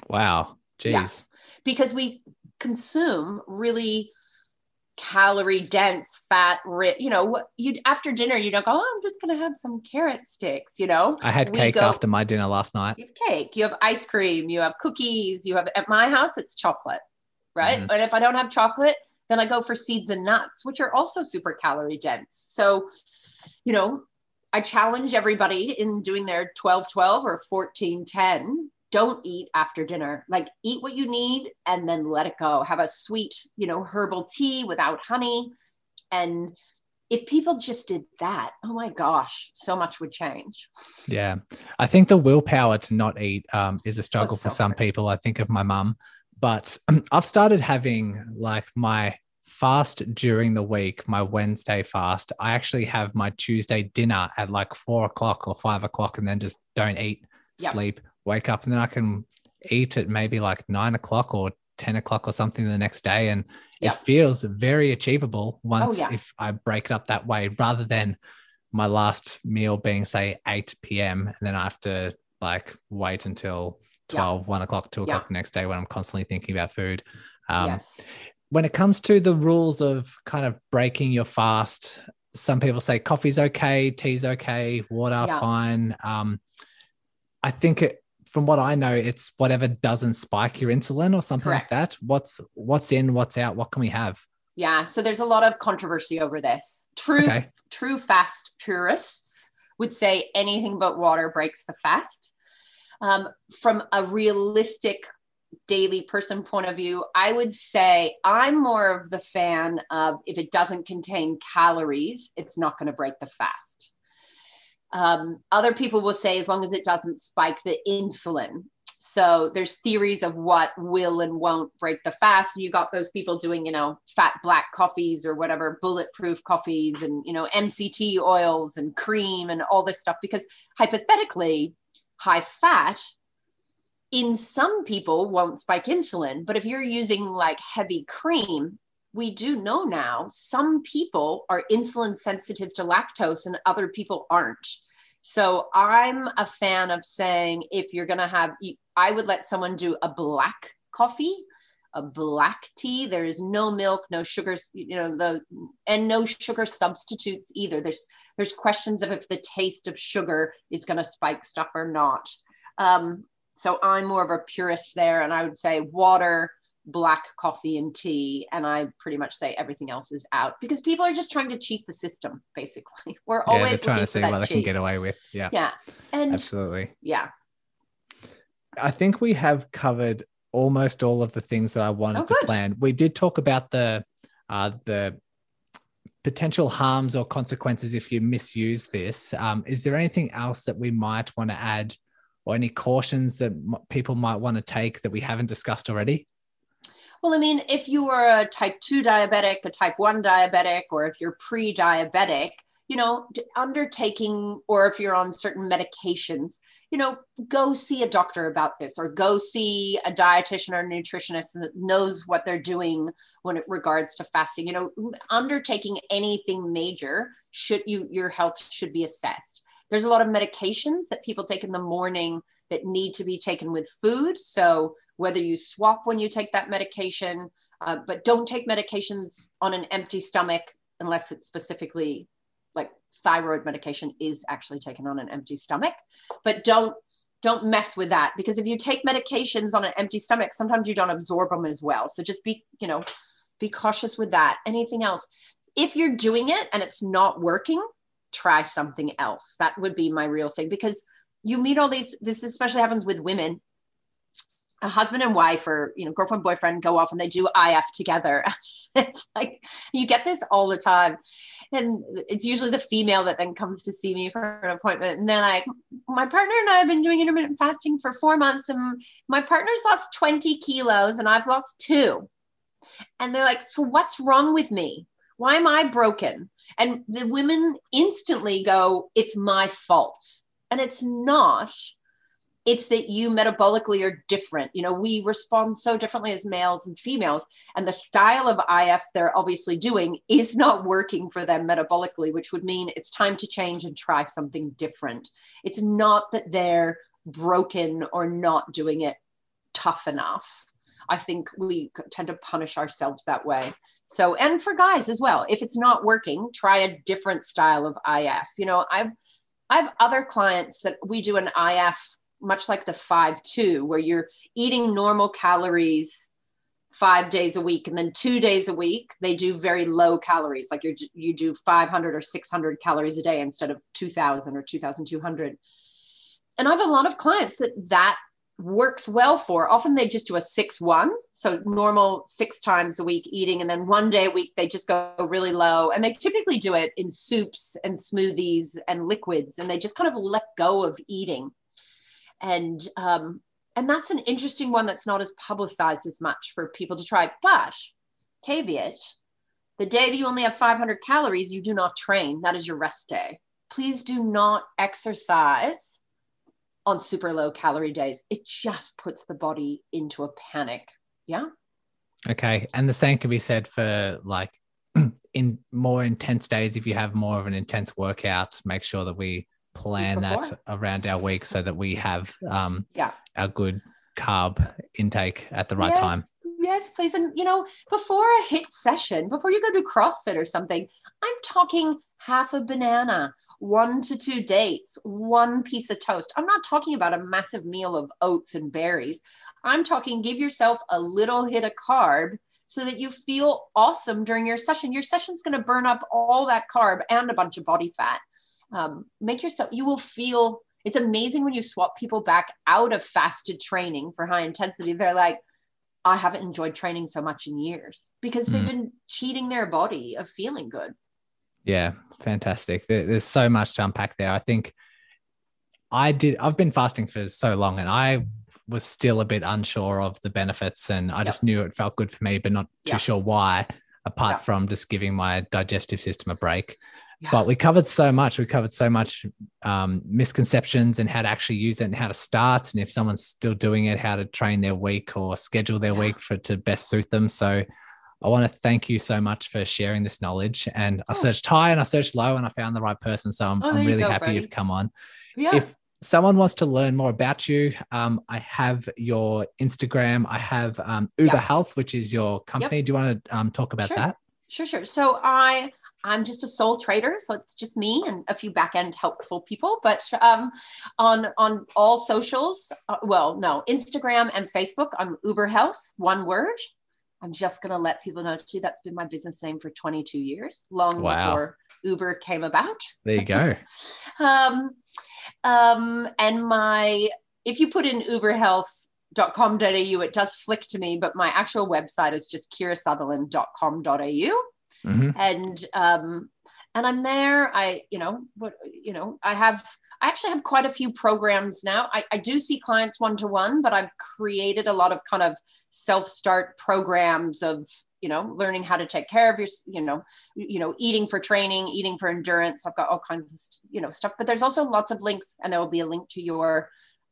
Wow. Jeez. Yeah. because we consume really calorie dense fat rich you know you after dinner you don't go oh i'm just gonna have some carrot sticks you know? I had we cake go, after my dinner last night. You have cake you have ice cream you have cookies you have at my house it's chocolate right? Mm. and if i don't have chocolate then i go for seeds and nuts which are also super calorie dense. So you know i challenge everybody in doing their 12 12 or 14 10 don't eat after dinner. Like eat what you need and then let it go. Have a sweet, you know, herbal tea without honey. And if people just did that, oh my gosh, so much would change. Yeah. I think the willpower to not eat um, is a struggle so for some hard. people. I think of my mum, but I've started having like my fast during the week, my Wednesday fast. I actually have my Tuesday dinner at like four o'clock or five o'clock and then just don't eat, yep. sleep, wake up and then I can eat at maybe like nine o'clock or 10 o'clock or something the next day. And yeah. it feels very achievable once oh, yeah. if I break it up that way rather than my last meal being, say, 8 p.m. And then I have to like wait until 12, yeah. 1 o'clock, 2 o'clock the next day when I'm constantly thinking about food. Um, yes. When it comes to the rules of kind of breaking your fast, some people say coffee's okay, tea's okay, water fine. Um, I think it, from what I know, it's whatever doesn't spike your insulin or something Correct. like that. What's what's in, what's out, what can we have? Yeah, so there's a lot of controversy over this. True, okay. true fast purists would say anything but water breaks the fast. Um, from a realistic daily person point of view, I would say I'm more of the fan of if it doesn't contain calories, it's not going to break the fast. Um, other people will say as long as it doesn't spike the insulin. So there's theories of what will and won't break the fast. And you got those people doing, you know, fat black coffees or whatever, bulletproof coffees and, you know, MCT oils and cream and all this stuff. Because hypothetically, high fat in some people won't spike insulin. But if you're using like heavy cream, we do know now some people are insulin sensitive to lactose and other people aren't. So I'm a fan of saying if you're going to have, I would let someone do a black coffee, a black tea. There is no milk, no sugars, you know, the and no sugar substitutes either. There's there's questions of if the taste of sugar is going to spike stuff or not. Um, so I'm more of a purist there, and I would say water, black coffee and tea and i pretty much say everything else is out because people are just trying to cheat the system basically. We're yeah, always trying to see what they can get away with. Yeah. Yeah. And absolutely. Yeah. I think we have covered almost all of the things that i wanted oh, to plan. We did talk about the uh the potential harms or consequences if you misuse this. Um, is there anything else that we might want to add or any cautions that people might want to take that we haven't discussed already well, I mean, if you are a type 2 diabetic, a type 1 diabetic, or if you're pre diabetic, you know, undertaking, or if you're on certain medications, you know, go see a doctor about this or go see a dietitian or nutritionist that knows what they're doing when it regards to fasting. You know, undertaking anything major should you, your health should be assessed. There's a lot of medications that people take in the morning that need to be taken with food. So whether you swap when you take that medication, uh, but don't take medications on an empty stomach unless it's specifically like thyroid medication is actually taken on an empty stomach. But don't don't mess with that because if you take medications on an empty stomach sometimes you don't absorb them as well. So just be you know be cautious with that. Anything else? If you're doing it and it's not working try something else. That would be my real thing because you meet all these this especially happens with women a husband and wife or you know girlfriend boyfriend go off and they do if together. Like you get this all the time. And it's usually the female that then comes to see me for an appointment and they're like my partner and i have been doing intermittent fasting for four months and my partner's lost 20 kilos and i've lost two. And they're like so what's wrong with me? Why am i broken? And the women instantly go it's my fault. And it's not it's that you metabolically are different. You know, we respond so differently as males and females, and the style of IF they're obviously doing is not working for them metabolically, which would mean it's time to change and try something different. It's not that they're broken or not doing it tough enough. I think we tend to punish ourselves that way. So, and for guys as well, if it's not working, try a different style of IF. You know, I've I have other clients that we do an IF much like the 5 2, where you're eating normal calories five days a week and then two days a week they do very low calories. Like you you do 500 or 600 calories a day instead of 2000 or 2200 and i have a lot of clients that that works well for. Often they just do a 6 1 so normal six times a week eating and then one day a week they just go really low. And they typically do it in soups and smoothies and liquids and they just kind of let go of eating and um, and that's an interesting one that's not as publicized as much for people to try. But caveat: the day that you only have 500 calories, you do not train. That is your rest day. Please do not exercise on super low calorie days. It just puts the body into a panic. Yeah. Okay. And the same can be said for like in more intense days. If you have more of an intense workout, make sure that we plan that around our week so that we have um, yeah. our good carb intake at the right yes, time. Yes, please. And you know, before a HIIT session, before you go to CrossFit or something, I'm talking half a banana, one to two dates, one piece of toast. I'm not talking about a massive meal of oats and berries. I'm talking give yourself a little hit of carb so that you feel awesome during your session. Your session's going to burn up all that carb and a bunch of body fat um, make yourself you will feel it's amazing when you swap people back out of fasted training for high intensity they're like i haven't enjoyed training so much in years because they've mm. been cheating their body of feeling good yeah fantastic there's so much to unpack there i think i did i've been fasting for so long and i was still a bit unsure of the benefits and i yep. just knew it felt good for me but not too yep. sure why apart yep. from just giving my digestive system a break but we covered so much. We covered so much um, misconceptions and how to actually use it and how to start. And if someone's still doing it, how to train their week or schedule their yeah. week for to best suit them. So I want to thank you so much for sharing this knowledge. And oh. I searched high and I searched low and I found the right person. So I'm, oh, I'm really go, happy you've come on. Yeah. If someone wants to learn more about you, um, I have your Instagram. I have um, Uber yep. Health, which is your company. Yep. Do you want to um, talk about sure. that? Sure, sure. So I I'm just a sole trader, so it's just me and a few back end helpful people. But um, on on all socials, uh, well, no, Instagram and Facebook, I'm Uber Health, one word. I'm just gonna let people know too. That's been my business name for 22 years, long wow. before Uber came about. There you go. um, um, and my if you put in Uber Health .com.au it does flick to me but my actual website is just kirasutherland.com.au mm-hmm. and um, and I'm there. I you know what you know I have I actually have quite a few programs now. I, I do see clients one to one, but I've created a lot of kind of self start programs of you know learning how to take care of your you know you know eating for training eating for endurance i've got all kinds of you know stuff but there's also lots of links and there will be a link to your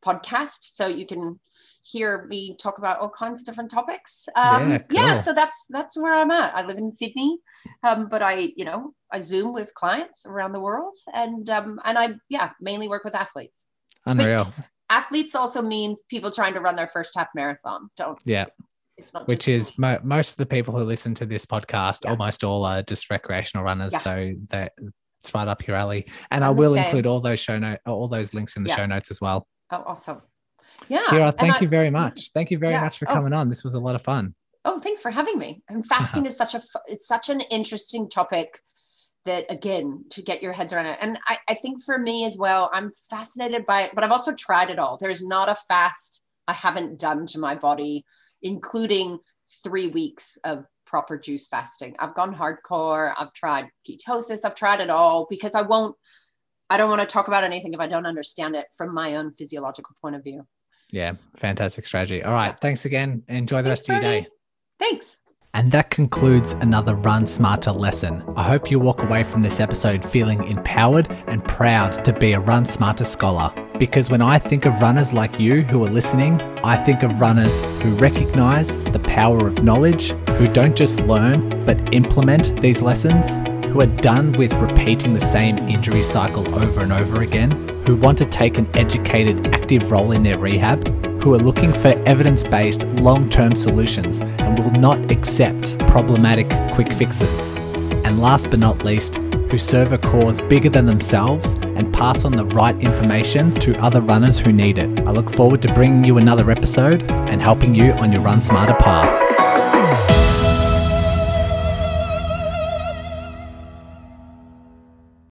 podcast so you can hear me talk about all kinds of different topics. Um, yeah, cool. yeah so that's that's where i'm at. I live in sydney um, but i you know i zoom with clients around the world and um, and i yeah mainly work with athletes. Unreal. But athletes also means people trying to run their first half marathon. Don't yeah. which is mo- most of the people who listen to this podcast yeah. almost all are just recreational runners yeah. so that it's right up your alley. And I'm i will include all those show note all those links in the yeah. show notes as well Oh, awesome. Yeah. Kira, thank I, you very much. Thank you very yeah. much for oh. coming oh. on. This was a lot of fun. Oh, thanks for having me. And fasting is such a it's such an interesting topic that again to get your heads around it. And I, I think for me as well, I'm fascinated by it, but I've also tried it all. There's not a fast I haven't done to my body, including three weeks of proper juice fasting. I've gone hardcore. I've tried ketosis. I've tried it all because I won't I don't want to talk about anything if I don't understand it from my own physiological point of view. Yeah, fantastic strategy. All right. Thanks again. Enjoy the thanks, rest of your day. Thanks. And that concludes another Run Smarter lesson. I hope you walk away from this episode feeling empowered and proud to be a Run Smarter scholar. Because when I think of runners like you who are listening, I think of runners who recognize the power of knowledge, who don't just learn, but implement these lessons who are done with repeating the same injury cycle over and over again, who want to take an educated, active role in their rehab, who are looking for evidence based, long term solutions and will not accept problematic quick fixes. And last but not least, who serve a cause bigger than themselves and pass on the right information to other runners who need it. I look forward to bringing you another episode and helping you on your Run Smarter path.